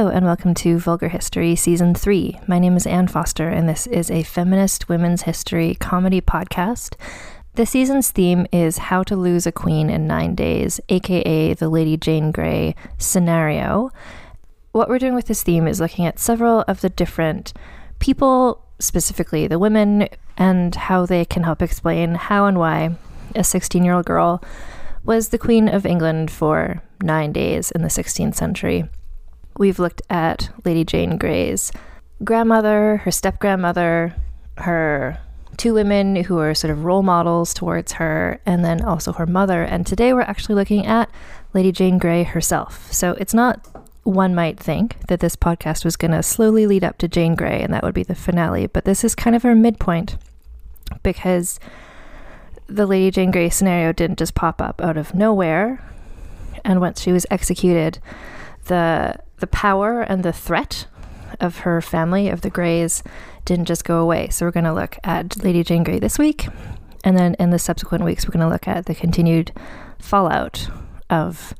Hello, and welcome to Vulgar History Season 3. My name is Ann Foster, and this is a feminist women's history comedy podcast. The season's theme is How to Lose a Queen in Nine Days, aka the Lady Jane Grey scenario. What we're doing with this theme is looking at several of the different people, specifically the women, and how they can help explain how and why a 16 year old girl was the Queen of England for nine days in the 16th century. We've looked at Lady Jane Grey's grandmother, her step grandmother, her two women who are sort of role models towards her, and then also her mother. And today we're actually looking at Lady Jane Grey herself. So it's not, one might think, that this podcast was going to slowly lead up to Jane Grey and that would be the finale, but this is kind of her midpoint because the Lady Jane Grey scenario didn't just pop up out of nowhere. And once she was executed, the the power and the threat of her family, of the Greys, didn't just go away. So we're going to look at Lady Jane Grey this week. And then in the subsequent weeks, we're going to look at the continued fallout of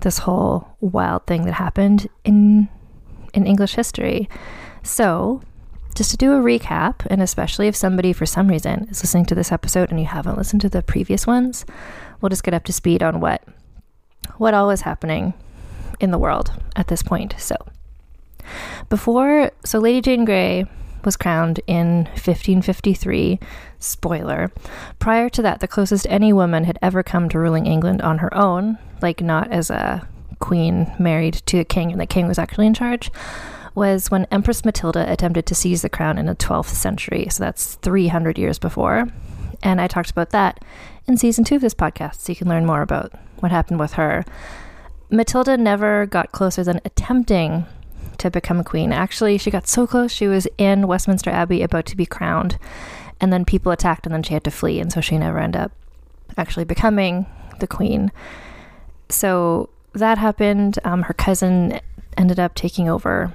this whole wild thing that happened in in English history. So, just to do a recap, and especially if somebody for some reason is listening to this episode and you haven't listened to the previous ones, we'll just get up to speed on what what all was happening in the world at this point. So, before, so Lady Jane Grey was crowned in 1553. Spoiler. Prior to that, the closest any woman had ever come to ruling England on her own, like not as a queen married to a king and the king was actually in charge, was when Empress Matilda attempted to seize the crown in the 12th century. So that's 300 years before. And I talked about that in season two of this podcast, so you can learn more about what happened with her. Matilda never got closer than attempting to become a queen. Actually, she got so close, she was in Westminster Abbey about to be crowned, and then people attacked, and then she had to flee, and so she never ended up actually becoming the queen. So that happened. Um, her cousin ended up taking over.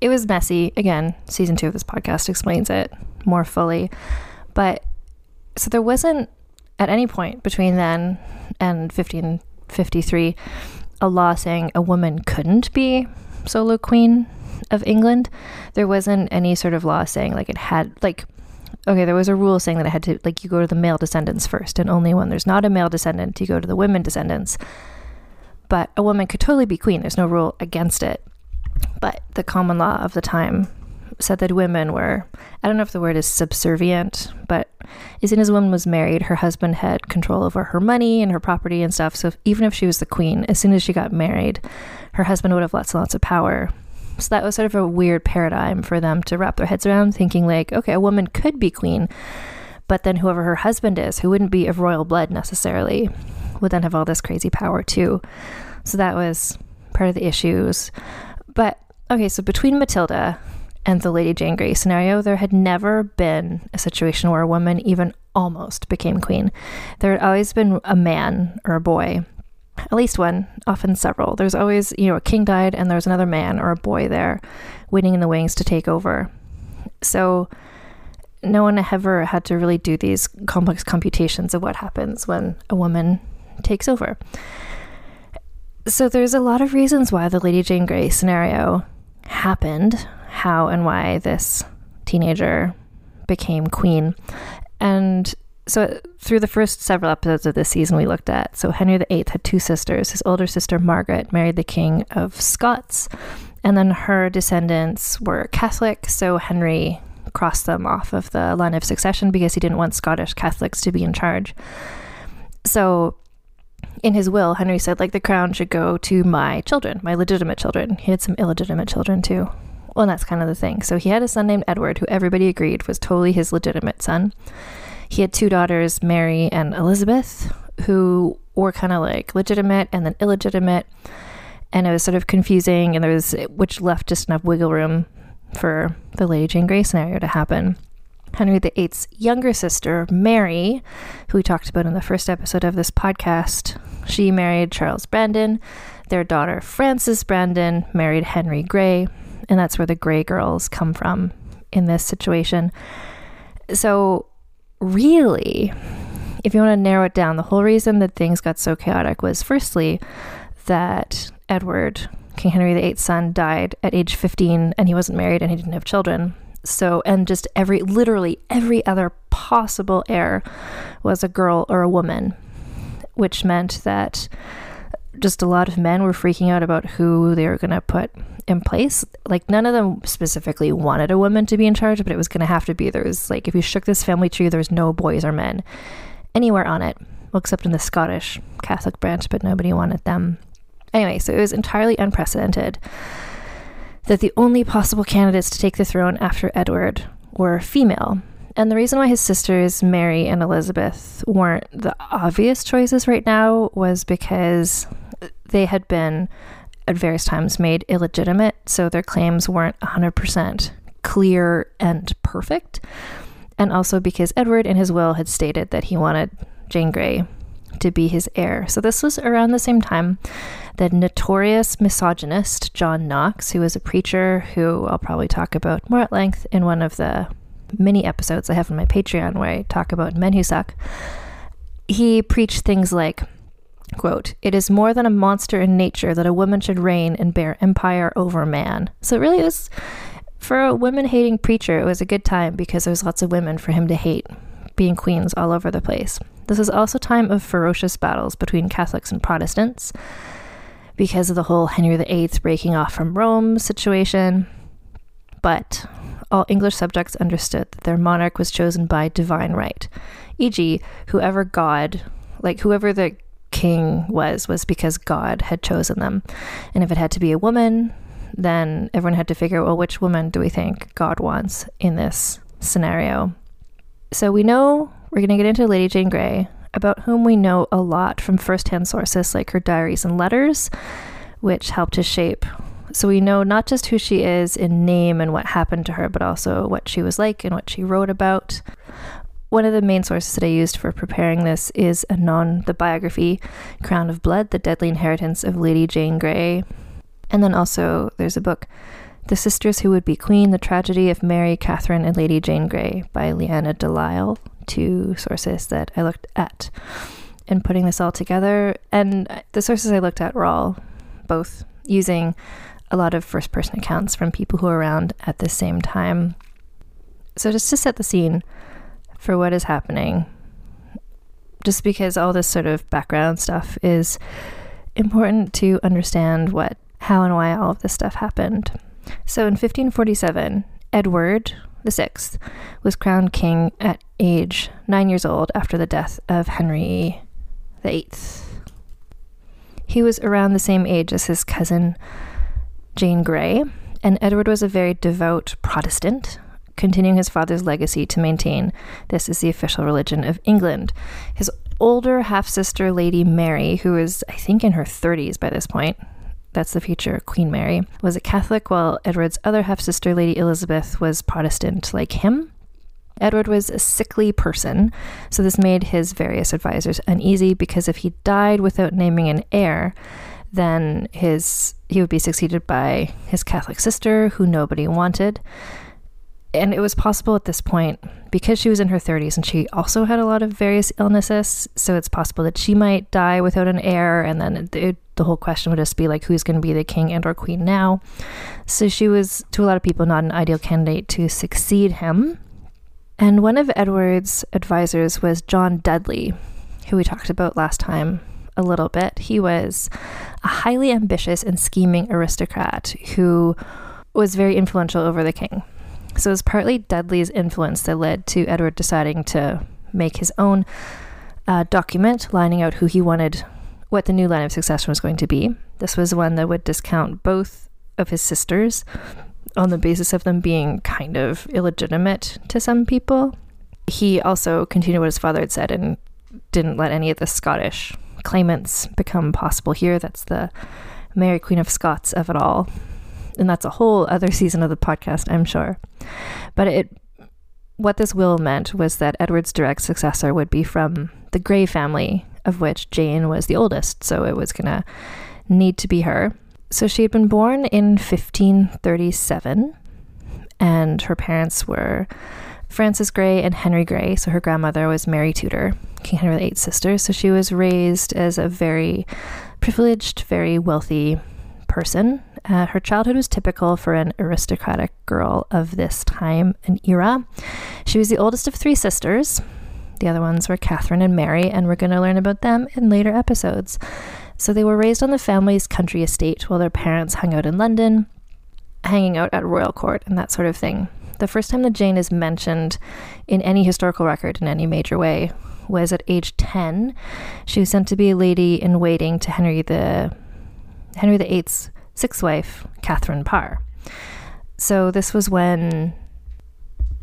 It was messy. Again, season two of this podcast explains it more fully. But so there wasn't at any point between then and 1553 a law saying a woman couldn't be solo queen of England. There wasn't any sort of law saying like it had like okay, there was a rule saying that it had to like you go to the male descendants first and only when there's not a male descendant you go to the women descendants. But a woman could totally be queen. There's no rule against it. But the common law of the time said that women were, I don't know if the word is subservient, but as soon as a woman was married, her husband had control over her money and her property and stuff. So even if she was the queen, as soon as she got married, her husband would have lots and lots of power. So that was sort of a weird paradigm for them to wrap their heads around, thinking like, okay, a woman could be queen, but then whoever her husband is, who wouldn't be of royal blood necessarily, would then have all this crazy power too. So that was part of the issues. But okay, so between Matilda and the Lady Jane Grey scenario, there had never been a situation where a woman even almost became queen. There had always been a man or a boy, at least one, often several. There's always, you know, a king died and there's another man or a boy there waiting in the wings to take over. So no one ever had to really do these complex computations of what happens when a woman takes over. So there's a lot of reasons why the Lady Jane Grey scenario happened, how and why this teenager became queen. And so through the first several episodes of this season we looked at, so Henry VIII had two sisters. His older sister Margaret married the King of Scots, and then her descendants were Catholic, so Henry crossed them off of the line of succession because he didn't want Scottish Catholics to be in charge. So in his will, Henry said, like, the crown should go to my children, my legitimate children. He had some illegitimate children too. Well, that's kind of the thing. So he had a son named Edward, who everybody agreed was totally his legitimate son. He had two daughters, Mary and Elizabeth, who were kind of like legitimate and then illegitimate. And it was sort of confusing, and there was, which left just enough wiggle room for the Lady Jane Grey scenario to happen. Henry VIII's younger sister, Mary, who we talked about in the first episode of this podcast, she married Charles Brandon. Their daughter, Frances Brandon, married Henry Grey, and that's where the Grey girls come from in this situation. So, really, if you want to narrow it down, the whole reason that things got so chaotic was firstly that Edward King Henry VIII's son died at age 15 and he wasn't married and he didn't have children. So, and just every, literally every other possible heir was a girl or a woman, which meant that just a lot of men were freaking out about who they were going to put in place. Like, none of them specifically wanted a woman to be in charge, but it was going to have to be. There was, like, if you shook this family tree, there's no boys or men anywhere on it, well, except in the Scottish Catholic branch, but nobody wanted them. Anyway, so it was entirely unprecedented that the only possible candidates to take the throne after Edward were female. And the reason why his sisters, Mary and Elizabeth, weren't the obvious choices right now was because they had been at various times made illegitimate, so their claims weren't 100% clear and perfect. And also because Edward in his will had stated that he wanted Jane Grey to be his heir. So this was around the same time that notorious misogynist John Knox, who was a preacher who I'll probably talk about more at length in one of the many episodes I have on my Patreon where I talk about men who suck. He preached things like, quote, It is more than a monster in nature that a woman should reign and bear empire over man. So it really was for a women hating preacher, it was a good time because there was lots of women for him to hate being queens all over the place. This was also time of ferocious battles between Catholics and Protestants because of the whole Henry VIII breaking off from Rome situation. But all English subjects understood that their monarch was chosen by divine right, e.g., whoever God, like whoever the king was, was because God had chosen them. And if it had to be a woman, then everyone had to figure, well, which woman do we think God wants in this scenario? So we know we're going to get into Lady Jane Grey, about whom we know a lot from firsthand sources like her diaries and letters, which helped to shape. So we know not just who she is in name and what happened to her, but also what she was like and what she wrote about. One of the main sources that I used for preparing this is Anon, the biography Crown of Blood, The Deadly Inheritance of Lady Jane Grey. And then also there's a book, The Sisters Who Would Be Queen, The Tragedy of Mary, Catherine, and Lady Jane Grey by Leanda de Lisle two sources that I looked at in putting this all together. And the sources I looked at were all both using a lot of first person accounts from people who were around at the same time. So, just to set the scene for what is happening, just because all this sort of background stuff is important to understand what, how, and why all of this stuff happened. So, in 1547, Edward, Sixth, was crowned king at age nine years old after the death of Henry VIII. He was around the same age as his cousin Jane Grey, and Edward was a very devout Protestant, continuing his father's legacy to maintain this is the official religion of England. His older half sister, Lady Mary, who is, I think, in her 30s by this point, that's the future Queen Mary, was a Catholic, while Edward's other half sister, Lady Elizabeth, was Protestant like him. Edward was a sickly person, so this made his various advisors uneasy because if he died without naming an heir, then his he would be succeeded by his Catholic sister, who nobody wanted. And it was possible at this point, because she was in her 30s and she also had a lot of various illnesses, so it's possible that she might die without an heir, and then the whole question would just be like, who's going to be the king and or queen now? So she was, to a lot of people, not an ideal candidate to succeed him. And one of Edward's advisors was John Dudley, who we talked about last time a little bit. He was a highly ambitious and scheming aristocrat who was very influential over the king. So it was partly Dudley's influence that led to Edward deciding to make his own uh, document lining out who he wanted, what the new line of succession was going to be. This was one that would discount both of his sisters on the basis of them being kind of illegitimate to some people. He also continued what his father had said and didn't let any of the Scottish claimants become possible here. That's the Mary Queen of Scots of it all. And that's a whole other season of the podcast, I'm sure. But it what this will meant was that Edward's direct successor would be from the Grey family, of which Jane was the oldest, so it was gonna need to be her. So she had been born in 1537, and her parents were Frances Grey and Henry Grey. So her grandmother was Mary Tudor, King Henry VIII's sister. So she was raised as a very privileged, very wealthy person. Uh, her childhood was typical for an aristocratic girl of this time and era. She was the oldest of three sisters. The other ones were Catherine and Mary, and we're going to learn about them in later episodes. So they were raised on the family's country estate while their parents hung out in London, hanging out at royal court and that sort of thing. The first time that Jane is mentioned in any historical record in any major way was at age 10. She was sent to be a lady in waiting to Henry the Henry VIII's sixth wife, Catherine Parr. So this was when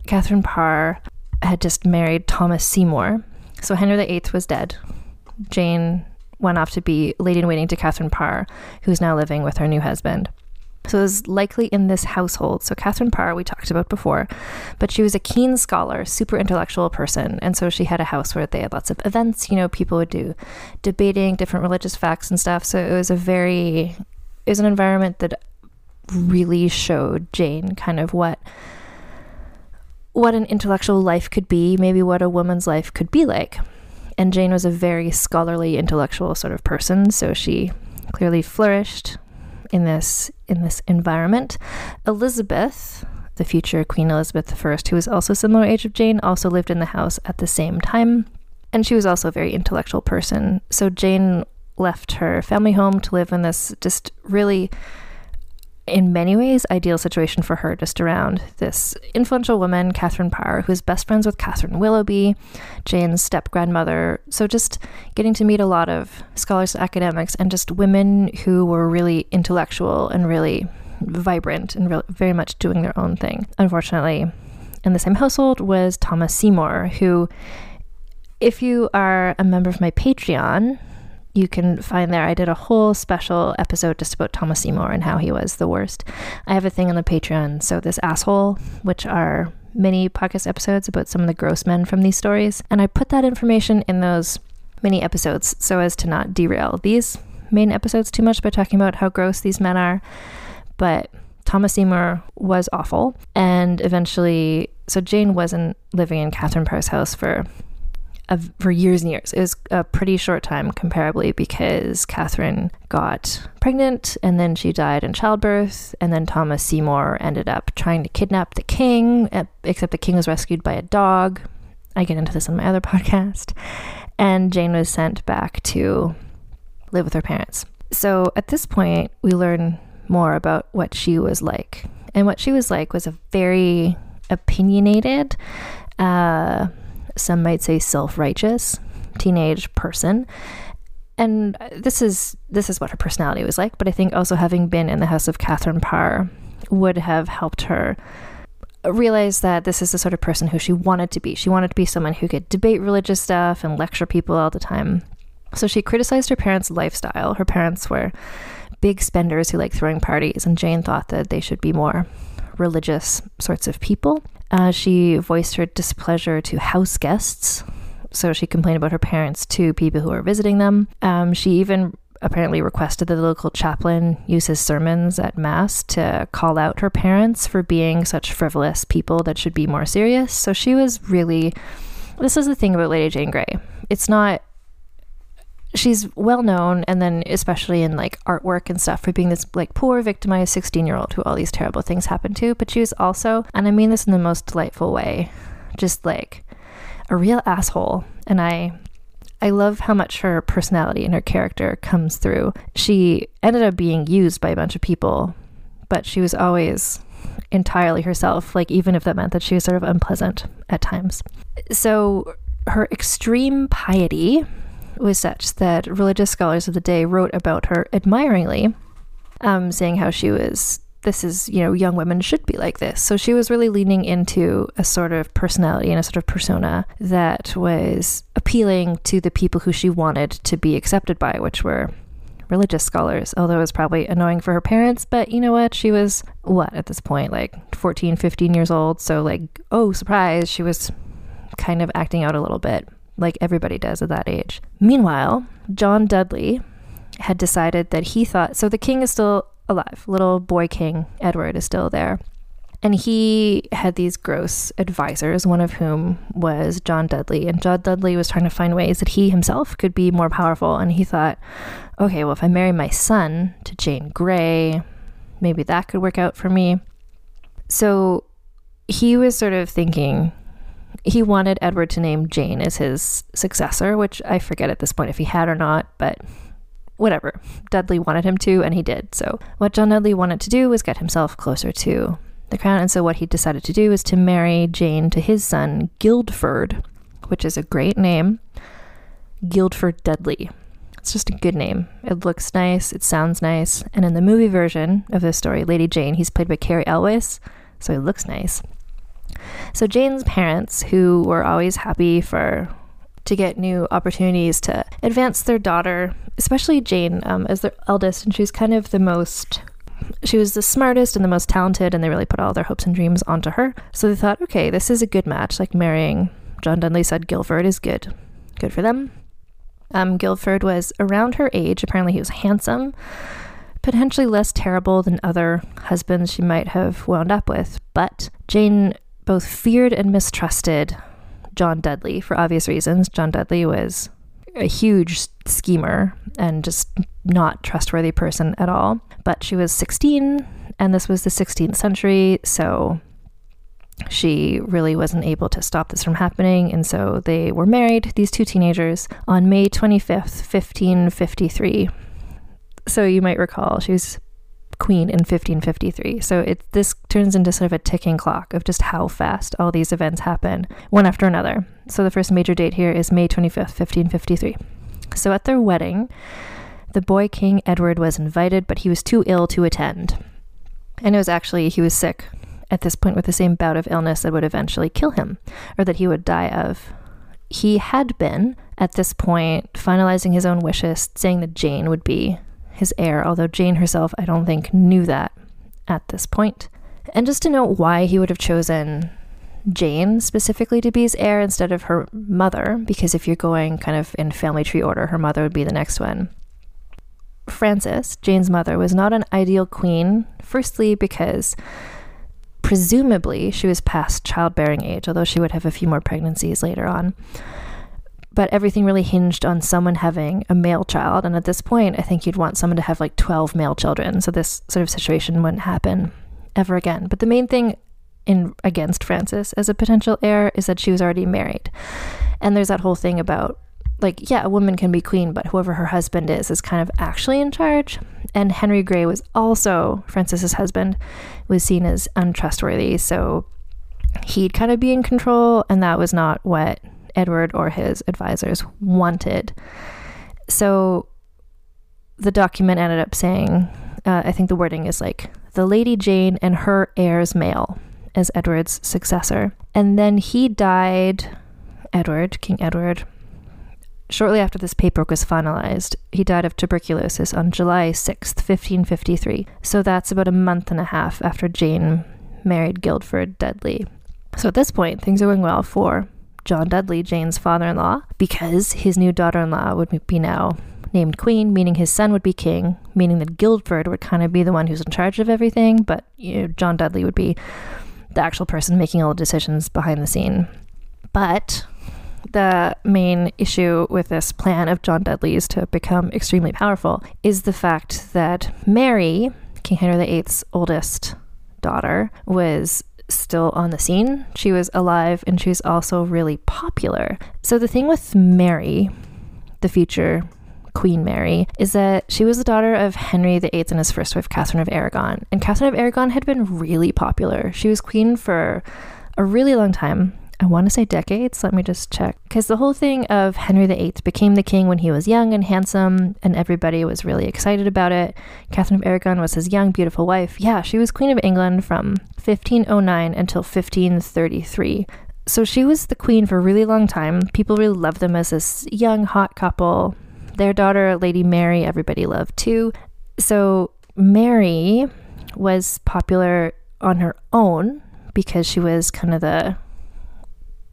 Catherine Parr had just married Thomas Seymour. So Henry VIII was dead. Jane went off to be lady in waiting to Catherine Parr, who's now living with her new husband. So it was likely in this household. So Catherine Parr, we talked about before, but she was a keen scholar, super intellectual person. And so she had a house where they had lots of events, you know, people would do debating different religious facts and stuff. So it was a very, was an environment that really showed Jane kind of what what an intellectual life could be, maybe what a woman's life could be like. And Jane was a very scholarly, intellectual sort of person, so she clearly flourished in this in this environment. Elizabeth, the future Queen Elizabeth I, who was also similar age of Jane, also lived in the house at the same time, and she was also a very intellectual person. So Jane left her family home to live in this just really in many ways, ideal situation for her just around this influential woman, Catherine Parr, who's best friends with Catherine Willoughby, Jane's step grandmother. So, just getting to meet a lot of scholars, academics, and just women who were really intellectual and really vibrant and re- very much doing their own thing. Unfortunately, in the same household was Thomas Seymour, who, if you are a member of my Patreon, you can find there. I did a whole special episode just about Thomas Seymour and how he was the worst. I have a thing on the Patreon, so this asshole, which are mini podcast episodes about some of the gross men from these stories, and I put that information in those mini episodes so as to not derail these main episodes too much by talking about how gross these men are. But Thomas Seymour was awful, and eventually, so Jane wasn't living in Catherine Parr's house for for years and years. It was a pretty short time comparably because Catherine got pregnant and then she died in childbirth. And then Thomas Seymour ended up trying to kidnap the king, except the king was rescued by a dog. I get into this on my other podcast. And Jane was sent back to live with her parents. So at this point, we learn more about what she was like. And what she was like was a very opinionated, uh, some might say self-righteous teenage person. And this is this is what her personality was like but i think also having been in the house of catherine parr would have helped her realize that this is the sort of person who she wanted to be. She wanted to be someone who could debate religious stuff and lecture people all the time. So she criticized her parents lifestyle. Her parents were big spenders who like throwing parties and jane thought that they should be more religious sorts of people Uh, she voiced her displeasure to house guests. So she complained about her parents to people who were visiting them. Um, she even apparently requested that the local chaplain use his sermons at Mass to call out her parents for being such frivolous people that should be more serious. So she was really. This is the thing about Lady Jane Grey. It's not she's well known and then especially in like artwork and stuff for being this like poor victimized 16 year old who all these terrible things happened to. But she was also and i mean this in the most delightful way just like a real asshole. And i i love how much her personality and her character comes through. She ended up being used by a bunch of people but she was always entirely herself like even if that meant that she was sort of unpleasant at times. So her extreme piety was such that religious scholars of the day wrote about her admiringly, um, saying how she was this is, you know, young women should be like this. So she was really leaning into a sort of personality and a sort of persona that was appealing to the people who she wanted to be accepted by, which were religious scholars, although it was probably annoying for her parents. But you know what? She was, what, at this point, like 14, 15 years old. So, like, oh, surprise, she was kind of acting out a little bit like everybody does at that age. Meanwhile, John Dudley had decided that he thought so the king is still alive. Little boy king Edward is still there. And he had these gross advisors, one of whom was John Dudley. And John Dudley was trying to find ways that he himself could be more powerful. And he thought, okay, well, if I marry my son to Jane Grey, maybe that could work out for me. So he was sort of thinking, he wanted Edward to name Jane as his successor, which I forget at this point if he had or not, but whatever. Dudley wanted him to, and he did. So, what John Dudley wanted to do was get himself closer to the crown. And so, what he decided to do was to marry Jane to his son, Guildford, which is a great name. Guildford Dudley. It's just a good name. It looks nice, it sounds nice. And in the movie version of this story, Lady Jane, he's played by Cary Elwes, so he looks nice. So Jane's parents, who were always happy for to get new opportunities to advance their daughter, especially Jane um, as their eldest, and she's kind of the most. She was the smartest and the most talented, and they really put all their hopes and dreams onto her. So they thought, okay, this is a good match. Like marrying John Dudley said, Guildford is good, good for them. Um, Guildford was around her age. Apparently, he was handsome, potentially less terrible than other husbands she might have wound up with. But Jane both feared and mistrusted John Dudley for obvious reasons. John Dudley was a huge schemer and just not trustworthy person at all. But she was 16 and this was the 16th century, so she really wasn't able to stop this from happening. And so they were married, these two teenagers, on May 25th, 1553. So you might recall she was queen in 1553. So it this turns into sort of a ticking clock of just how fast all these events happen one after another. So the first major date here is May 25th, 1553. So at their wedding, the boy king Edward was invited, but he was too ill to attend. And it was actually he was sick at this point with the same bout of illness that would eventually kill him or that he would die of. He had been at this point finalizing his own wishes, saying that Jane would be his heir, although Jane herself, I don't think, knew that at this point. And just to note why he would have chosen Jane specifically to be his heir instead of her mother, because if you're going kind of in family tree order, her mother would be the next one. Frances, Jane's mother, was not an ideal queen, firstly, because presumably she was past childbearing age, although she would have a few more pregnancies later on but everything really hinged on someone having a male child. And at this point, I think you'd want someone to have like 12 male children. So this sort of situation wouldn't happen ever again. But the main thing in against Frances as a potential heir is that she was already married. And there's that whole thing about like, yeah, a woman can be queen, but whoever her husband is is kind of actually in charge. And Henry Grey was also Frances's husband, was seen as untrustworthy. So he'd kind of be in control, and that was not what Edward or his advisors wanted. So the document ended up saying, uh, I think the wording is like, the Lady Jane and her heirs male as Edward's successor. And then he died, Edward, King Edward, shortly after this paperwork was finalized. He died of tuberculosis on July 6th, 1553. So that's about a month and a half after Jane married Guildford Dudley. So at this point, things are going well for John Dudley, Jane's father in law, because his new daughter in law would be now named queen, meaning his son would be king, meaning that Guildford would kind of be the one who's in charge of everything, but you know, John Dudley would be the actual person making all the decisions behind the scene. But the main issue with this plan of John Dudley's to become extremely powerful is the fact that Mary, King Henry VIII's oldest daughter, was still on the scene. She was alive and she was also really popular. So the thing with Mary, the future Queen Mary, is that she was the daughter of Henry VIII and his first wife, Catherine of Aragon. And Catherine of Aragon had been really popular. She was queen for a really long time. I want to say decades. Let me just check. Because the whole thing of Henry VIII became the king when he was young and handsome, and everybody was really excited about it. Catherine of Aragon was his young, beautiful wife. Yeah, she was Queen of England from 1509 until 1533. So she was the queen for a really long time. People really loved them as this young, hot couple. Their daughter, Lady Mary, everybody loved too. So Mary was popular on her own because she was kind of the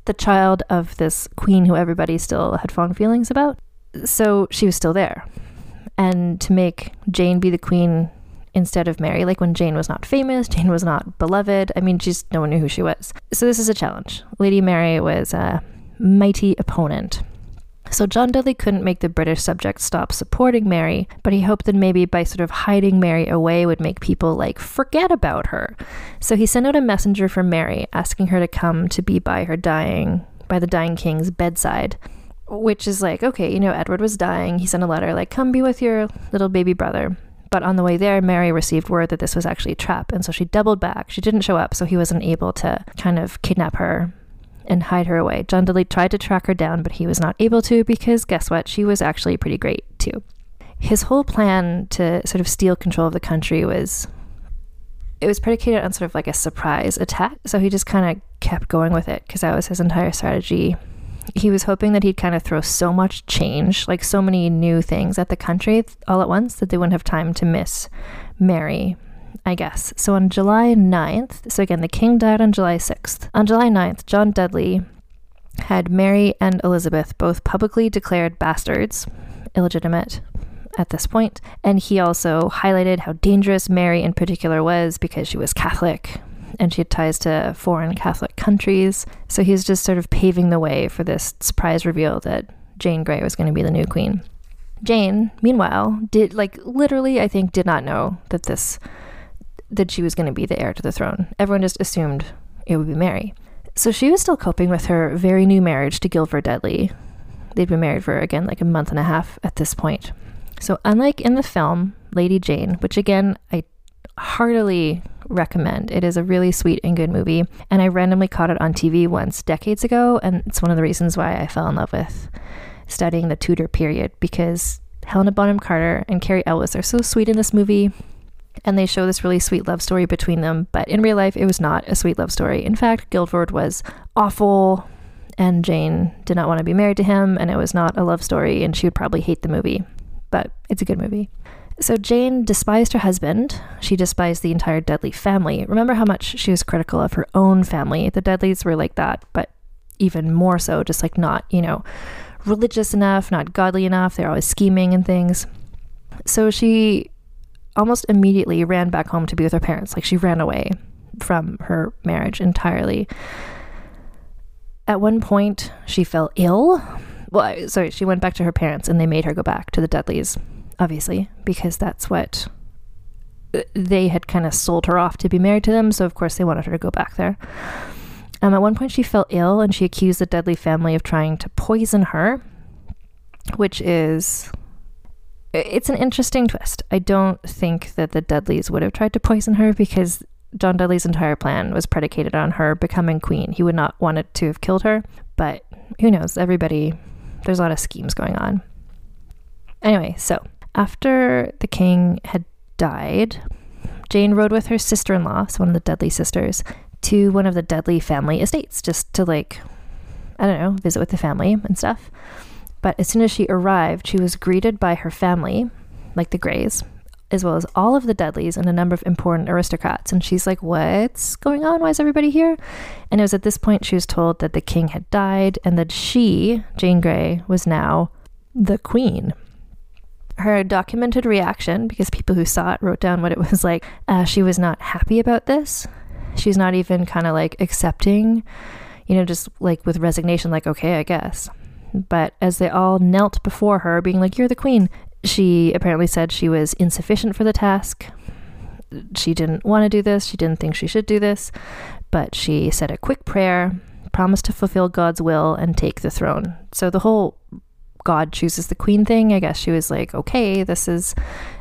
the child of this queen who everybody still had fond feelings about. So she was still there. And to make Jane be the queen instead of Mary, like when Jane was not famous, Jane was not beloved. I mean, just no one knew who she was. So this is a challenge. Lady Mary was a mighty opponent. So John Dudley couldn't make the British subjects stop supporting Mary, but he hoped that maybe by sort of hiding Mary away would make people like forget about her. So he sent out a messenger for Mary asking her to come to be by her dying by the dying king's bedside. Which is like, okay, you know, Edward was dying. He sent a letter like, come be with your little baby brother. But on the way there, Mary received word that this was actually a trap. And so she doubled back. She didn't show up, so he wasn't able to kind of kidnap her and hide her away. John Dudley tried to track her down, but he was not able to because guess what? She was actually pretty great too. His whole plan to sort of steal control of the country was it was predicated on sort of like a surprise attack. So he just kind of kept going with it because that was his entire strategy. He was hoping that he'd kind of throw so much change, like so many new things at the country all at once that they wouldn't have time to miss Mary I guess. So on July 9th, so again, the king died on July 6th. On July 9th, John Dudley had Mary and Elizabeth both publicly declared bastards, illegitimate at this point, and he also highlighted how dangerous Mary in particular was because she was Catholic and she had ties to foreign Catholic countries. So he's just sort of paving the way for this surprise reveal that Jane Grey was going to be the new queen. Jane, meanwhile, did like literally, I think, did not know that this that she was going to be the heir to the throne. Everyone just assumed it would be Mary. So she was still coping with her very new marriage to Guildford Dudley. They'd been married for, again, like a month and a half at this point. So, unlike in the film Lady Jane, which again, I heartily recommend, it is a really sweet and good movie. And I randomly caught it on TV once decades ago. And it's one of the reasons why I fell in love with studying the Tudor period because Helena Bonham Carter and Cary Elwes are so sweet in this movie and they show this really sweet love story between them. But in real life, it was not a sweet love story. In fact, Guildford was awful, and Jane did not want to be married to him, and it was not a love story, and she would probably hate the movie. But it's a good movie. So Jane despised her husband. She despised the entire Dudley family. Remember how much she was critical of her own family. The Dudleys were like that, but even more so, just like not, you know, religious enough, not godly enough. They're always scheming and things. So she almost immediately ran back home to be with her parents. Like she ran away from her marriage entirely. At one point, she fell ill. Well, sorry, she went back to her parents and they made her go back to the Dudleys, obviously, because that's what uh, they had kind of sold her off to be married to them. So, of course, they wanted her to go back there. Um, at one point, she fell ill and she accused the Dudley family of trying to poison her, which is it's an interesting twist. I don't think that the Dudleys would have tried to poison her because John Dudley's entire plan was predicated on her becoming queen. He would not want it to have killed her, but who knows? Everybody, there's a lot of schemes going on. Anyway, so after the king had died, Jane rode with her sister in law, so one of the Dudley sisters, to one of the Dudley family estates just to, like, I don't know, visit with the family and stuff. But as soon as she arrived, she was greeted by her family, like the Greys, as well as all of the Dudleys and a number of important aristocrats. And she's like, What's going on? Why is everybody here? And it was at this point she was told that the king had died and that she, Jane Grey, was now the queen. Her documented reaction, because people who saw it wrote down what it was like, uh, she was not happy about this. She's not even kind of like accepting, you know, just like with resignation, like, okay, I guess. But as they all knelt before her, being like, You're the queen, she apparently said she was insufficient for the task. She didn't want to do this. She didn't think she should do this. But she said a quick prayer, promised to fulfill God's will and take the throne. So the whole God chooses the queen thing, I guess she was like, okay, this is,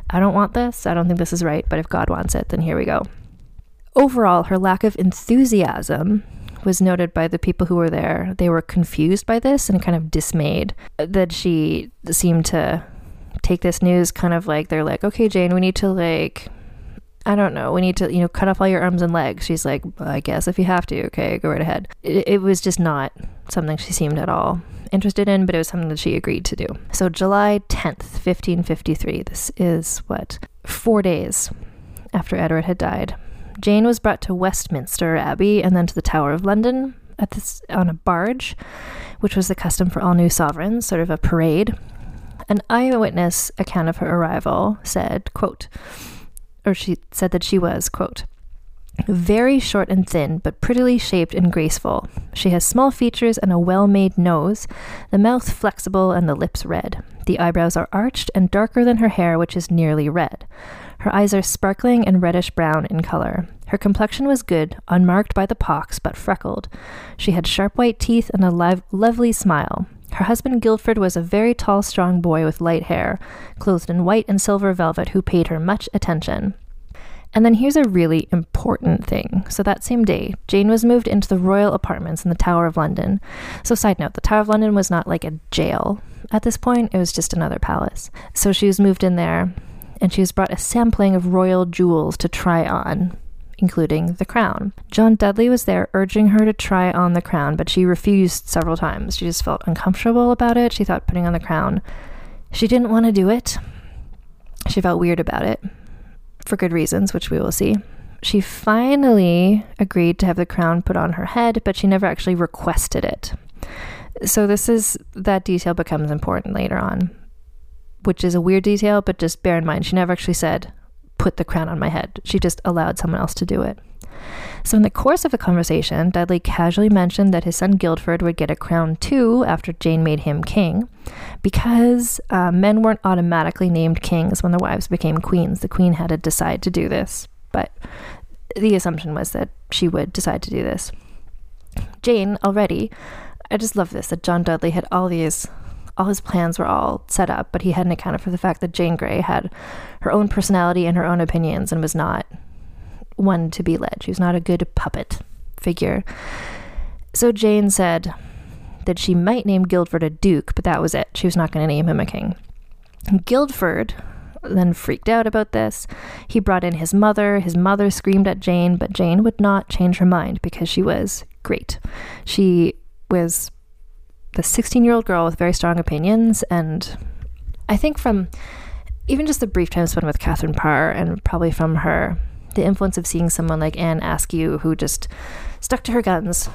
I don't want this. I don't think this is right. But if God wants it, then here we go. Overall, her lack of enthusiasm was noted by the people who were there. They were confused by this and kind of dismayed that she seemed to take this news kind of like they're like, okay, Jane, we need to like, I don't know, we need to, you know, cut off all your arms and legs. She's like, I guess if you have to, okay, go right ahead. It, it was just not something she seemed at all interested in, but it was something that she agreed to do. So, July 10th, 1553, this is what, four days after Edward had died. Jane was brought to Westminster Abbey and then to the Tower of London at this on a barge, which was the custom for all new sovereigns, sort of a parade. An eyewitness account of her arrival said, quote, or she said that she was, quote, very short and thin, but prettily shaped and graceful. She has small features and a well made nose, the mouth flexible and the lips red. The eyebrows are arched and darker than her hair, which is nearly red. Her eyes are sparkling and reddish brown in color. Her complexion was good, unmarked by the pox, but freckled. She had sharp white teeth and a live, lovely smile. Her husband Guildford was a very tall, strong boy with light hair, clothed in white and silver velvet, who paid her much attention. And then here's a really important thing. So that same day, Jane was moved into the royal apartments in the Tower of London. So, side note, the Tower of London was not like a jail at this point, it was just another palace. So she was moved in there, and she was brought a sampling of royal jewels to try on including the crown. John Dudley was there urging her to try on the crown, but she refused several times. She just felt uncomfortable about it. She thought putting on the crown, she didn't want to do it. She felt weird about it for good reasons, which we will see. She finally agreed to have the crown put on her head, but she never actually requested it. So, this is that detail becomes important later on, which is a weird detail, but just bear in mind, she never actually said, put the crown on my head. She just allowed someone else to do it. So, in the course of the conversation, Dudley casually mentioned that his son Guildford would get a crown too after Jane made him king, because uh, men weren't automatically named kings when their wives became queens. The queen had to decide to do this, but the assumption was that she would decide to do this. Jane already, I just love this that John Dudley had all these all his plans were all set up, but he hadn't accounted for the fact that Jane Grey had her own personality and her own opinions and was not one to be led. She was not a good puppet figure. So Jane said that she might name Guildford a duke, but that was it. She was not going to name him a king. Guildford then freaked out about this. He brought in his mother. His mother screamed at Jane, but Jane would not change her mind because she was great. She was the 16 year old girl with very strong opinions. And I think from even just the brief time spent with Catherine Parr, and probably from her, the influence of seeing someone like Anne Askew who just stuck to her guns,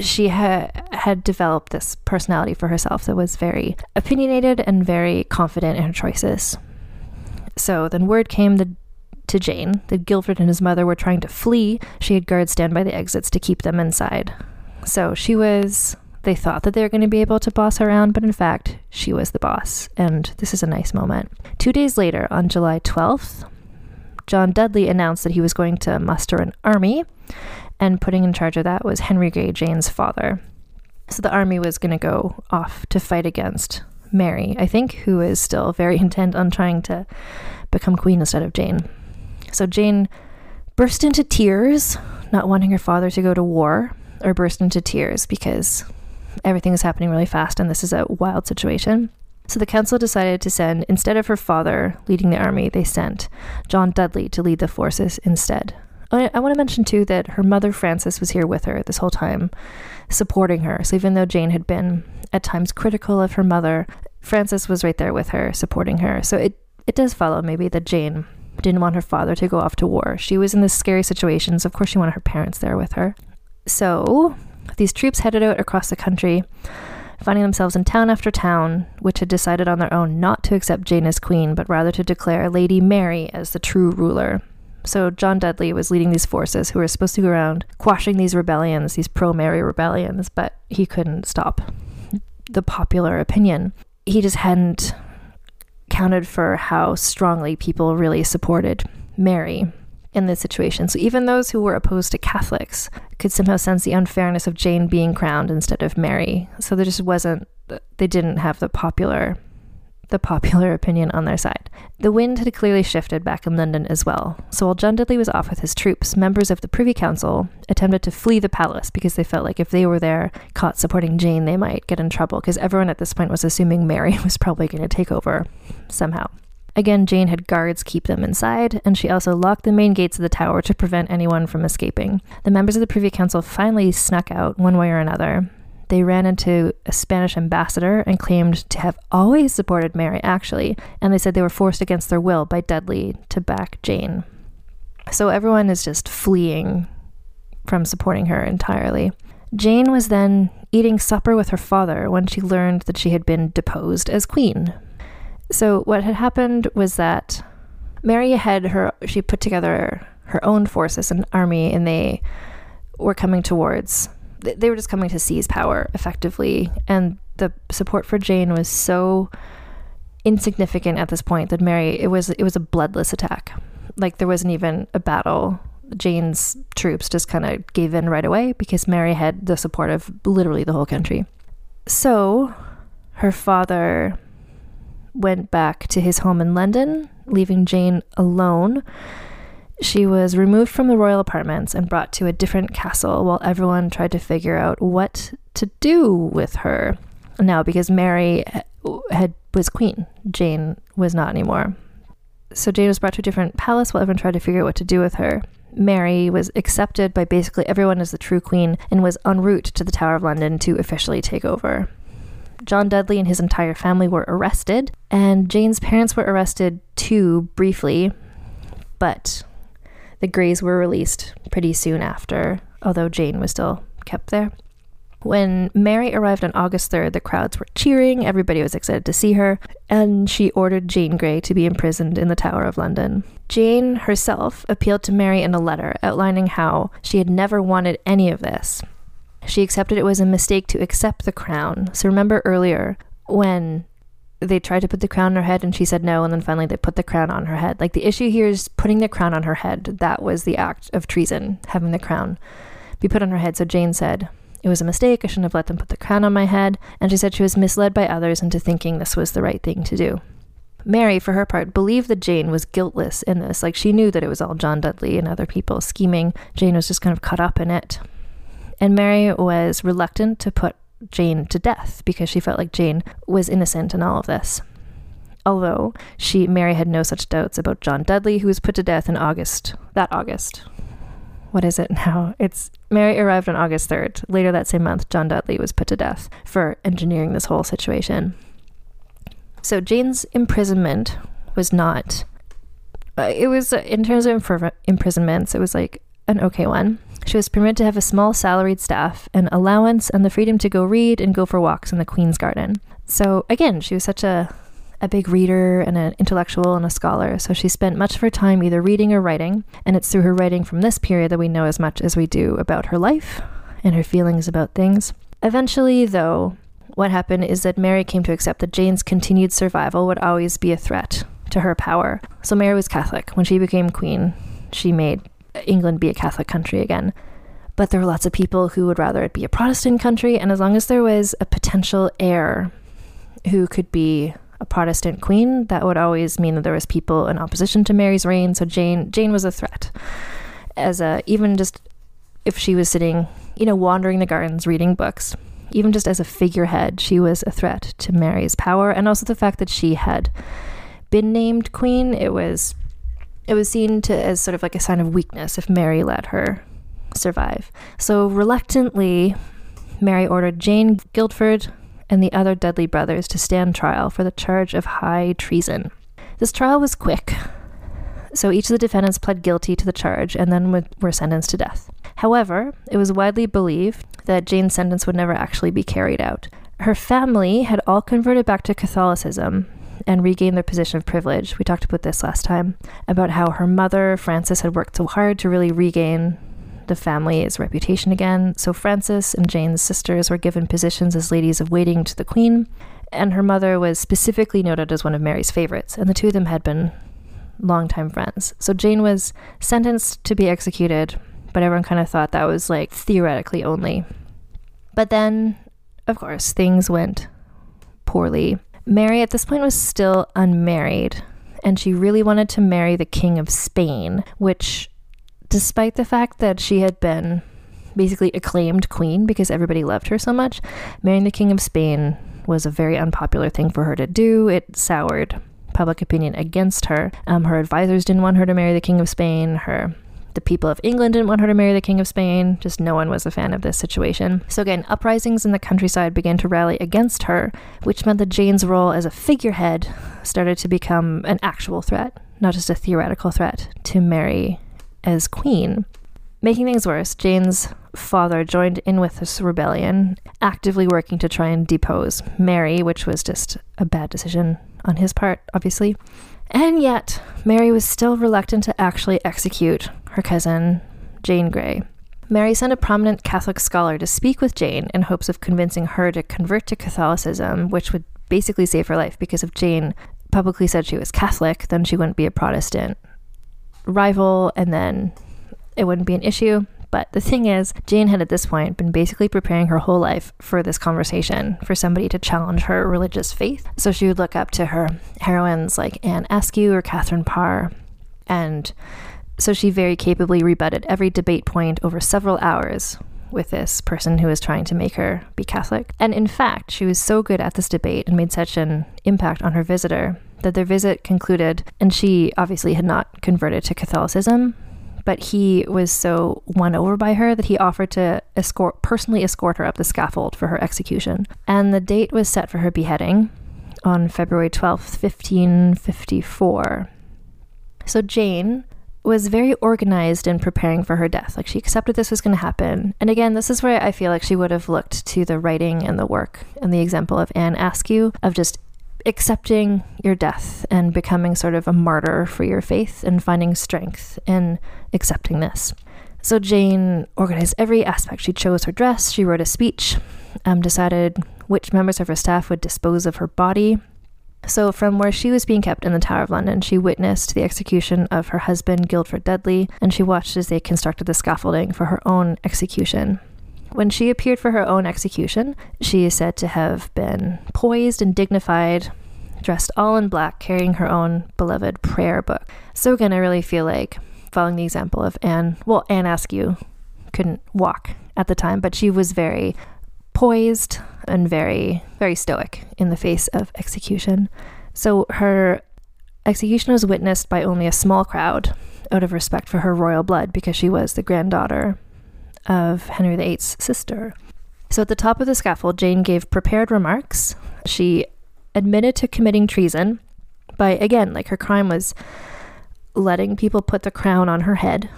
she ha- had developed this personality for herself that was very opinionated and very confident in her choices. So then word came to Jane that Guildford and his mother were trying to flee. She had guards stand by the exits to keep them inside. So she was they thought that they were going to be able to boss her around, but in fact, she was the boss. And this is a nice moment. Two days later, on July 12th, John Dudley announced that he was going to muster an army, and putting in charge of that was Henry Grey, Jane's father. So the army was going to go off to fight against Mary, I think, who is still very intent on trying to become queen instead of Jane. So Jane burst into tears, not wanting her father to go to war, or burst into tears because everything is happening really fast and this is a wild situation. So the council decided to send, instead of her father leading the army, they sent John Dudley to lead the forces instead. Oh, I, I want to mention too that her mother Frances was here with her this whole time, supporting her. So even though Jane had been at times critical of her mother, Frances was right there with her, supporting her. So it, it does follow maybe that Jane didn't want her father to go off to war. She was in this scary situation, so of course she wanted her parents there with her. So these troops headed out across the country, finding themselves in town after town, which had decided on their own not to accept Jane as queen, but rather to declare Lady Mary as the true ruler. So John Dudley was leading these forces who were supposed to go around quashing these rebellions, these pro Mary rebellions, but he couldn't stop the popular opinion. He just hadn't counted for how strongly people really supported Mary in this situation. So even those who were opposed to Catholics could somehow sense the unfairness of Jane being crowned instead of Mary. So there just wasn't they didn't have the popular the popular opinion on their side. The wind had clearly shifted back in London as well. So while John Dudley was off with his troops, members of the Privy Council attempted to flee the palace because they felt like if they were there caught supporting Jane, they might get in trouble because everyone at this point was assuming Mary was probably going to take over somehow. Again, Jane had guards keep them inside, and she also locked the main gates of the tower to prevent anyone from escaping. The members of the Privy Council finally snuck out one way or another. They ran into a Spanish ambassador and claimed to have always supported Mary, actually, and they said they were forced against their will by Dudley to back Jane. So everyone is just fleeing from supporting her entirely. Jane was then eating supper with her father when she learned that she had been deposed as queen so what had happened was that Mary had her she put together her own forces and army and they were coming towards they were just coming to seize power effectively and the support for Jane was so insignificant at this point that Mary it was it was a bloodless attack. Like there wasn't even a battle. Jane's troops just kind of gave in right away because Mary had the support of literally the whole country. So her father went back to his home in London, leaving Jane alone. She was removed from the royal apartments and brought to a different castle while everyone tried to figure out what to do with her. Now, because Mary uh, had was queen, Jane was not anymore. So Jane was brought to a different palace while everyone tried to figure out what to do with her. Mary was accepted by basically everyone as the true queen and was en route to the Tower of London to officially take over. John Dudley and his entire family were arrested, and Jane's parents were arrested too, briefly, but the Greys were released pretty soon after, although Jane was still kept there. When Mary arrived on August 3rd, the crowds were cheering, everybody was excited to see her, and she ordered Jane Grey to be imprisoned in the Tower of London. Jane herself appealed to Mary in a letter outlining how she had never wanted any of this, she accepted it was a mistake to accept the crown. So remember earlier when they tried to put the crown on her head and she said no, and then finally they put the crown on her head. Like the issue here is putting the crown on her head. That was the act of treason, having the crown be put on her head. So Jane said, It was a mistake. I shouldn't have let them put the crown on my head. And she said she was misled by others into thinking this was the right thing to do. Mary, for her part, believed that Jane was guiltless in this. Like she knew that it was all John Dudley and other people scheming. Jane was just kind of caught up in it. And Mary was reluctant to put Jane to death because she felt like Jane was innocent in all of this. Although she Mary had no such doubts about John Dudley, who was put to death in August that August. What is it now? It's Mary arrived on August 3rd. Later that same month, John Dudley was put to death for engineering this whole situation. So Jane's imprisonment was not. Uh, it was, uh, in terms of imprisonments, it was like an okay one. She was permitted to have a small salaried staff, an allowance, and the freedom to go read and go for walks in the Queen's Garden. So, again, she was such a, a big reader and an intellectual and a scholar, so she spent much of her time either reading or writing, and it's through her writing from this period that we know as much as we do about her life and her feelings about things. Eventually, though, what happened is that Mary came to accept that Jane's continued survival would always be a threat to her power. So Mary was Catholic. When she became queen, she made England be a Catholic country again. But there were lots of people who would rather it be a Protestant country, and as long as there was a potential heir who could be a Protestant queen, that would always mean that there was people in opposition to Mary's reign. So Jane Jane was a threat. As a even just if she was sitting, you know, wandering the gardens reading books, even just as a figurehead, she was a threat to Mary's power, and also the fact that she had been named queen. It was it was seen to as sort of like a sign of weakness if Mary let her survive. So reluctantly, Mary ordered Jane Guildford and the other Dudley brothers to stand trial for the charge of high treason. This trial was quick. So each of the defendants pled guilty to the charge and then were sentenced to death. However, it was widely believed that Jane's sentence would never actually be carried out. Her family had all converted back to Catholicism and regain their position of privilege. We talked about this last time about how her mother, Frances, had worked so hard to really regain the family's reputation again. So Frances and Jane's sisters were given positions as ladies of waiting to the Queen, and her mother was specifically noted as one of Mary's favorites, and the two of them had been longtime friends. So Jane was sentenced to be executed, but everyone kind of thought that was like theoretically only. But then, of course, things went poorly. Mary at this point was still unmarried, and she really wanted to marry the King of Spain, which, despite the fact that she had been basically acclaimed queen because everybody loved her so much, marrying the King of Spain was a very unpopular thing for her to do. It soured public opinion against her. Um, her advisors didn't want her to marry the King of Spain. Her the people of England didn't want her to marry the King of Spain. Just no one was a fan of this situation. So, again, uprisings in the countryside began to rally against her, which meant that Jane's role as a figurehead started to become an actual threat, not just a theoretical threat, to Mary as queen. Making things worse, Jane's father joined in with this rebellion, actively working to try and depose Mary, which was just a bad decision on his part, obviously. And yet, Mary was still reluctant to actually execute her cousin, Jane Grey. Mary sent a prominent Catholic scholar to speak with Jane in hopes of convincing her to convert to Catholicism, which would basically save her life because if Jane publicly said she was Catholic, then she wouldn't be a Protestant rival and then it wouldn't be an issue. But the thing is, Jane had at this point been basically preparing her whole life for this conversation, for somebody to challenge her religious faith. So she would look up to her heroines like Anne Askew or Catherine Parr, and so she very capably rebutted every debate point over several hours with this person who was trying to make her be Catholic. And in fact, she was so good at this debate and made such an impact on her visitor that their visit concluded, and she obviously had not converted to Catholicism, but he was so won over by her that he offered to escort personally escort her up the scaffold for her execution. And the date was set for her beheading on February 12th, 1554. So Jane was very organized in preparing for her death. Like she accepted this was going to happen. And again, this is where I feel like she would have looked to the writing and the work and the example of Anne Askew of just accepting your death and becoming sort of a martyr for your faith and finding strength in accepting this. So Jane organized every aspect. She chose her dress, she wrote a speech, um, decided which members of her staff would dispose of her body, so, from where she was being kept in the Tower of London, she witnessed the execution of her husband, Guildford Dudley, and she watched as they constructed the scaffolding for her own execution. When she appeared for her own execution, she is said to have been poised and dignified, dressed all in black, carrying her own beloved prayer book. So, again, I really feel like following the example of Anne, well, Anne Askew couldn't walk at the time, but she was very poised and very, very stoic in the face of execution. So her execution was witnessed by only a small crowd out of respect for her royal blood because she was the granddaughter of Henry VIII's sister. So at the top of the scaffold, Jane gave prepared remarks. She admitted to committing treason by, again, like her crime was letting people put the crown on her head.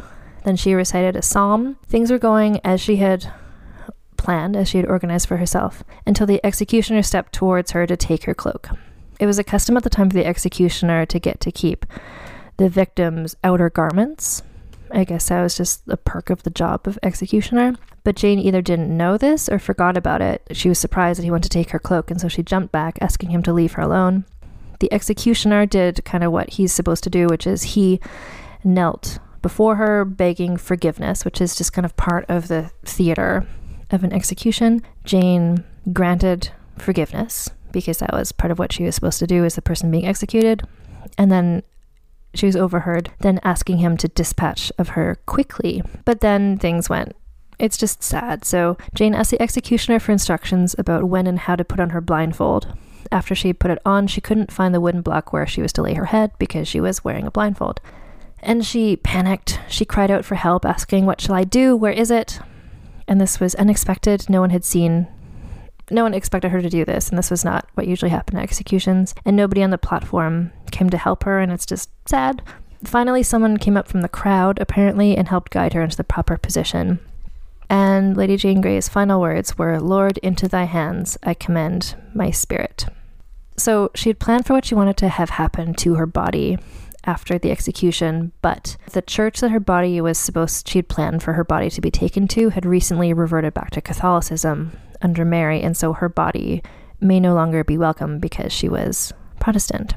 Then she recited a psalm. Things were going as she had planned as she had organized for herself, until the executioner stepped towards her to take her cloak. It was a custom at the time for the executioner to get to keep the victim's outer garments. I guess that was just a perk of the job of executioner. But Jane either didn't know this or forgot about it. She was surprised that he went to take her cloak, and so she jumped back, asking him to leave her alone. The executioner did kind of what he's supposed to do, which is he knelt before her, begging forgiveness, which is just kind of part of the theater of an execution, Jane granted forgiveness because that was part of what she was supposed to do as the person being executed. And then she was overheard then asking him to dispatch of her quickly. But then things went. It's just sad. So Jane asked the executioner for instructions about when and how to put on her blindfold. After she put it on, she couldn't find the wooden block where she was to lay her head because she was wearing a blindfold. And she panicked. She cried out for help, asking, What shall I do? Where is it? And this was unexpected. No one had seen, no one expected her to do this, and this was not what usually happened at executions. And nobody on the platform came to help her, and it's just sad. Finally, someone came up from the crowd, apparently, and helped guide her into the proper position. And Lady Jane Grey's final words were, Lord, into thy hands I commend my spirit. So she had planned for what she wanted to have happen to her body after the execution, but the church that her body was supposed she had planned for her body to be taken to had recently reverted back to Catholicism under Mary, and so her body may no longer be welcome because she was Protestant.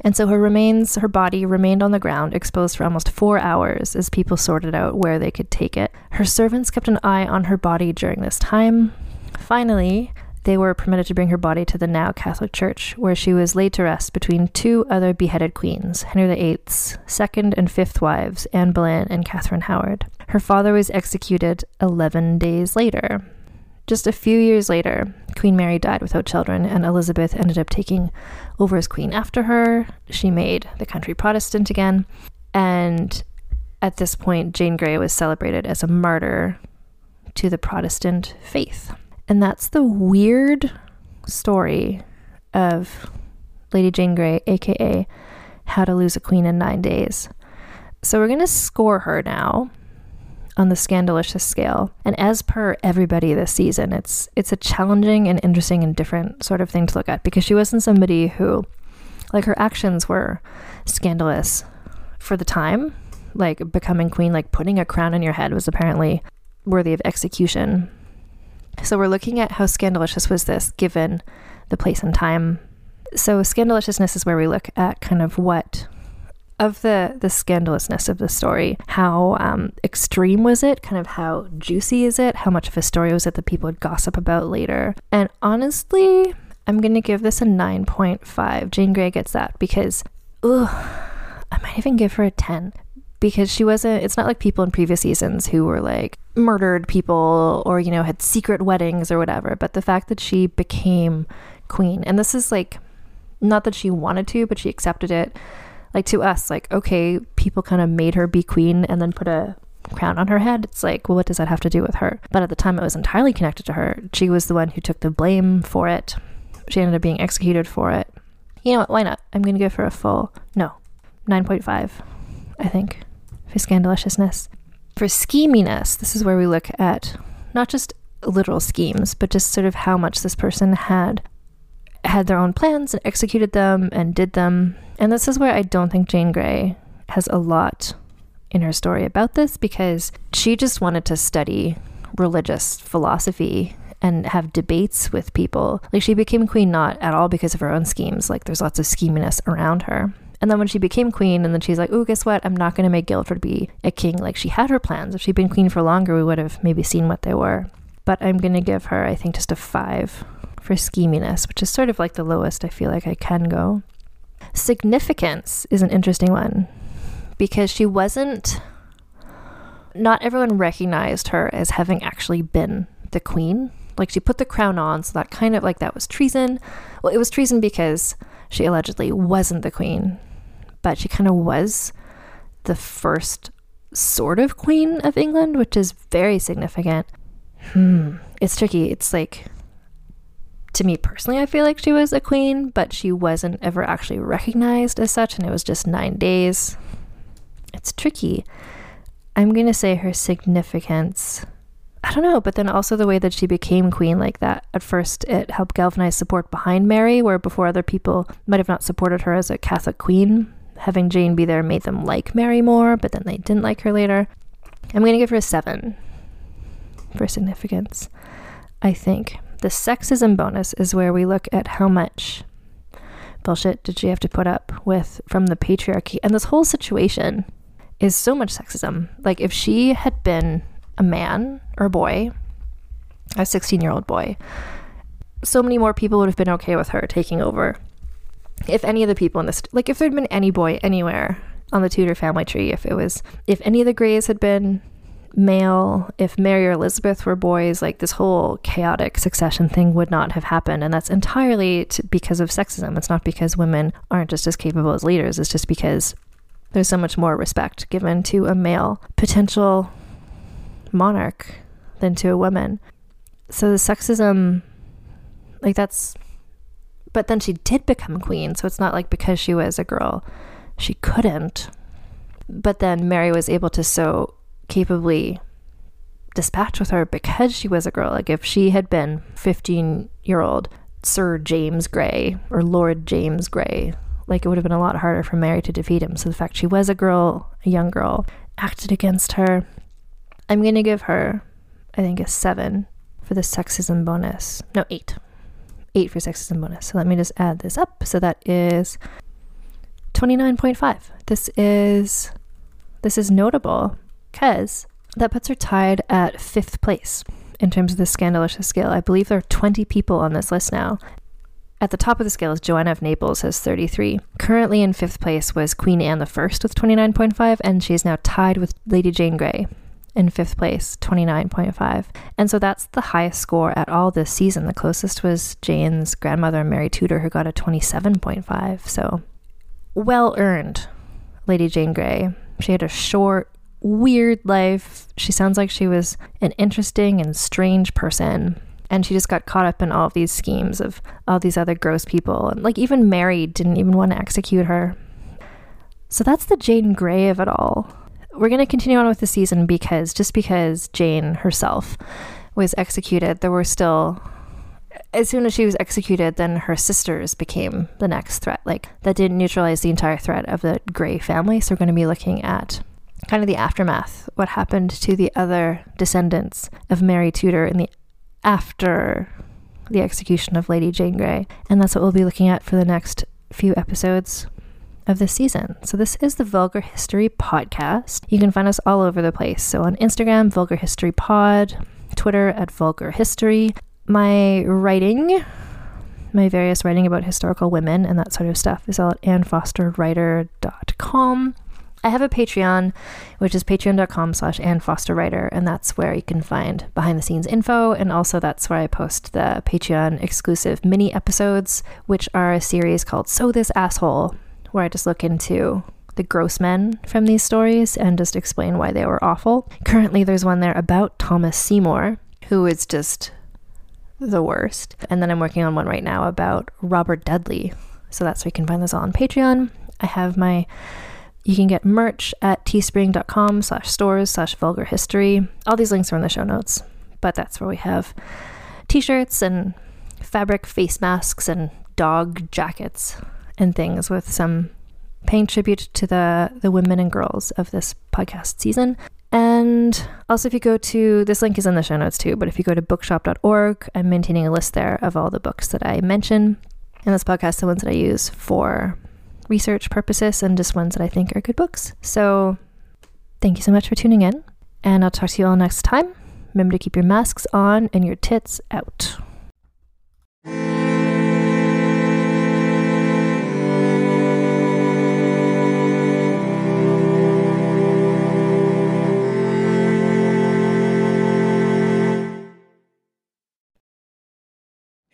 And so her remains, her body remained on the ground, exposed for almost four hours as people sorted out where they could take it. Her servants kept an eye on her body during this time. Finally, they were permitted to bring her body to the now Catholic Church, where she was laid to rest between two other beheaded queens, Henry VIII's second and fifth wives, Anne Boleyn and Catherine Howard. Her father was executed 11 days later. Just a few years later, Queen Mary died without children, and Elizabeth ended up taking over as queen after her. She made the country Protestant again. And at this point, Jane Grey was celebrated as a martyr to the Protestant faith. And that's the weird story of Lady Jane Grey, aka How to Lose a Queen in Nine Days. So we're going to score her now on the scandalicious scale. And as per everybody this season, it's it's a challenging and interesting and different sort of thing to look at because she wasn't somebody who like her actions were scandalous for the time. Like becoming queen, like putting a crown on your head was apparently worthy of execution. So we're looking at how scandalicious was this given the place and time. So scandaliciousness is where we look at kind of what of the the scandalousness of the story. How um, extreme was it? Kind of how juicy is it? How much of a story was it that people would gossip about later? And honestly, I'm gonna give this a 9.5. Jane Grey gets that because, ugh, I might even give her a 10 because she wasn't it's not like people in previous seasons who were like murdered people or you know had secret weddings or whatever but the fact that she became queen and this is like not that she wanted to but she accepted it. Like to us like okay people kind of made her be queen and then put a crown on her head. It's like well what does that have to do with her? But at the time it was entirely connected to her. She was the one who took the blame for it. She ended up being executed for it. You know what? Why not? I'm going to go for a full no 9.5 i think for scandaliciousness for scheminess this is where we look at not just literal schemes but just sort of how much this person had had their own plans and executed them and did them. And this is where I don't think Jane Grey has a lot in her story about this because she just wanted to study religious philosophy and have debates with people. Like she became queen not at all because of her own schemes. Like there's lots of scheminess around her. And then when she became queen, and then she's like, oh, guess what? I'm not going to make Guildford be a king. Like she had her plans. If she'd been queen for longer, we would have maybe seen what they were. But I'm going to give her, I think, just a five for scheminess, which is sort of like the lowest I feel like I can go. Significance is an interesting one because she wasn't, not everyone recognized her as having actually been the queen. Like she put the crown on, so that kind of like that was treason. Well, it was treason because she allegedly wasn't the queen, but she kind of was the first sort of queen of England, which is very significant. Hmm, it's tricky. It's like to me personally, I feel like she was a queen, but she wasn't ever actually recognized as such, and it was just nine days. It's tricky. I'm going to say her significance. I don't know, but then also the way that she became queen like that. At first, it helped galvanize support behind Mary, where before other people might have not supported her as a Catholic queen. Having Jane be there made them like Mary more, but then they didn't like her later. I'm going to give her a seven for significance, I think. The sexism bonus is where we look at how much bullshit did she have to put up with from the patriarchy. And this whole situation is so much sexism. Like, if she had been a man or a boy, a 16 year old boy, so many more people would have been okay with her taking over. If any of the people in this, like, if there'd been any boy anywhere on the Tudor family tree, if it was, if any of the Greys had been male, if Mary or Elizabeth were boys, like this whole chaotic succession thing would not have happened. And that's entirely because of sexism. It's not because women aren't just as capable as leaders, it's just because there's so much more respect given to a male potential monarch than to a woman. So the sexism, like that's, but then she did become queen. So it's not like because she was a girl, she couldn't. But then Mary was able to so capably dispatch with her because she was a girl. Like if she had been 15 year old Sir James Grey or Lord James Grey, like it would have been a lot harder for Mary to defeat him. So the fact she was a girl, a young girl, acted against her. I'm going to give her, I think, a seven for the sexism bonus. No, eight. Eight for sexism bonus. So let me just add this up. So that is 29.5. This is this is notable because that puts her tied at fifth place in terms of the scandalous scale. I believe there are 20 people on this list now. At the top of the scale is Joanna of Naples has 33. Currently in fifth place was Queen Anne I with 29.5, and she's now tied with Lady Jane Grey in fifth place, 29.5. And so that's the highest score at all this season. The closest was Jane's grandmother, Mary Tudor, who got a 27.5. So well earned, Lady Jane Grey. She had a short, weird life. She sounds like she was an interesting and strange person. And she just got caught up in all of these schemes of all these other gross people. And like even Mary didn't even want to execute her. So that's the Jane Grey of it all. We're going to continue on with the season because just because Jane herself was executed, there were still as soon as she was executed, then her sisters became the next threat. Like that didn't neutralize the entire threat of the Grey family. So we're going to be looking at kind of the aftermath, what happened to the other descendants of Mary Tudor in the after the execution of Lady Jane Grey. And that's what we'll be looking at for the next few episodes of this season. So this is the Vulgar History podcast. You can find us all over the place. So on Instagram, Vulgar History Pod, Twitter at Vulgar History. My writing, my various writing about historical women and that sort of stuff is all at annfosterwriter.com. I have a Patreon, which is patreon.com slash annfosterwriter, and that's where you can find behind the scenes info. And also, that's where I post the Patreon exclusive mini episodes, which are a series called So This Asshole, where I just look into the gross men from these stories and just explain why they were awful. Currently, there's one there about Thomas Seymour, who is just the worst. And then I'm working on one right now about Robert Dudley. So that's where you can find those all on Patreon. I have my you can get merch at teespring.com slash stores slash vulgar history. All these links are in the show notes, but that's where we have t-shirts and fabric face masks and dog jackets and things with some paying tribute to the, the women and girls of this podcast season. And also, if you go to this link is in the show notes too, but if you go to bookshop.org, I'm maintaining a list there of all the books that I mention in this podcast, the ones that I use for research purposes and just ones that I think are good books. So thank you so much for tuning in, and I'll talk to you all next time. Remember to keep your masks on and your tits out.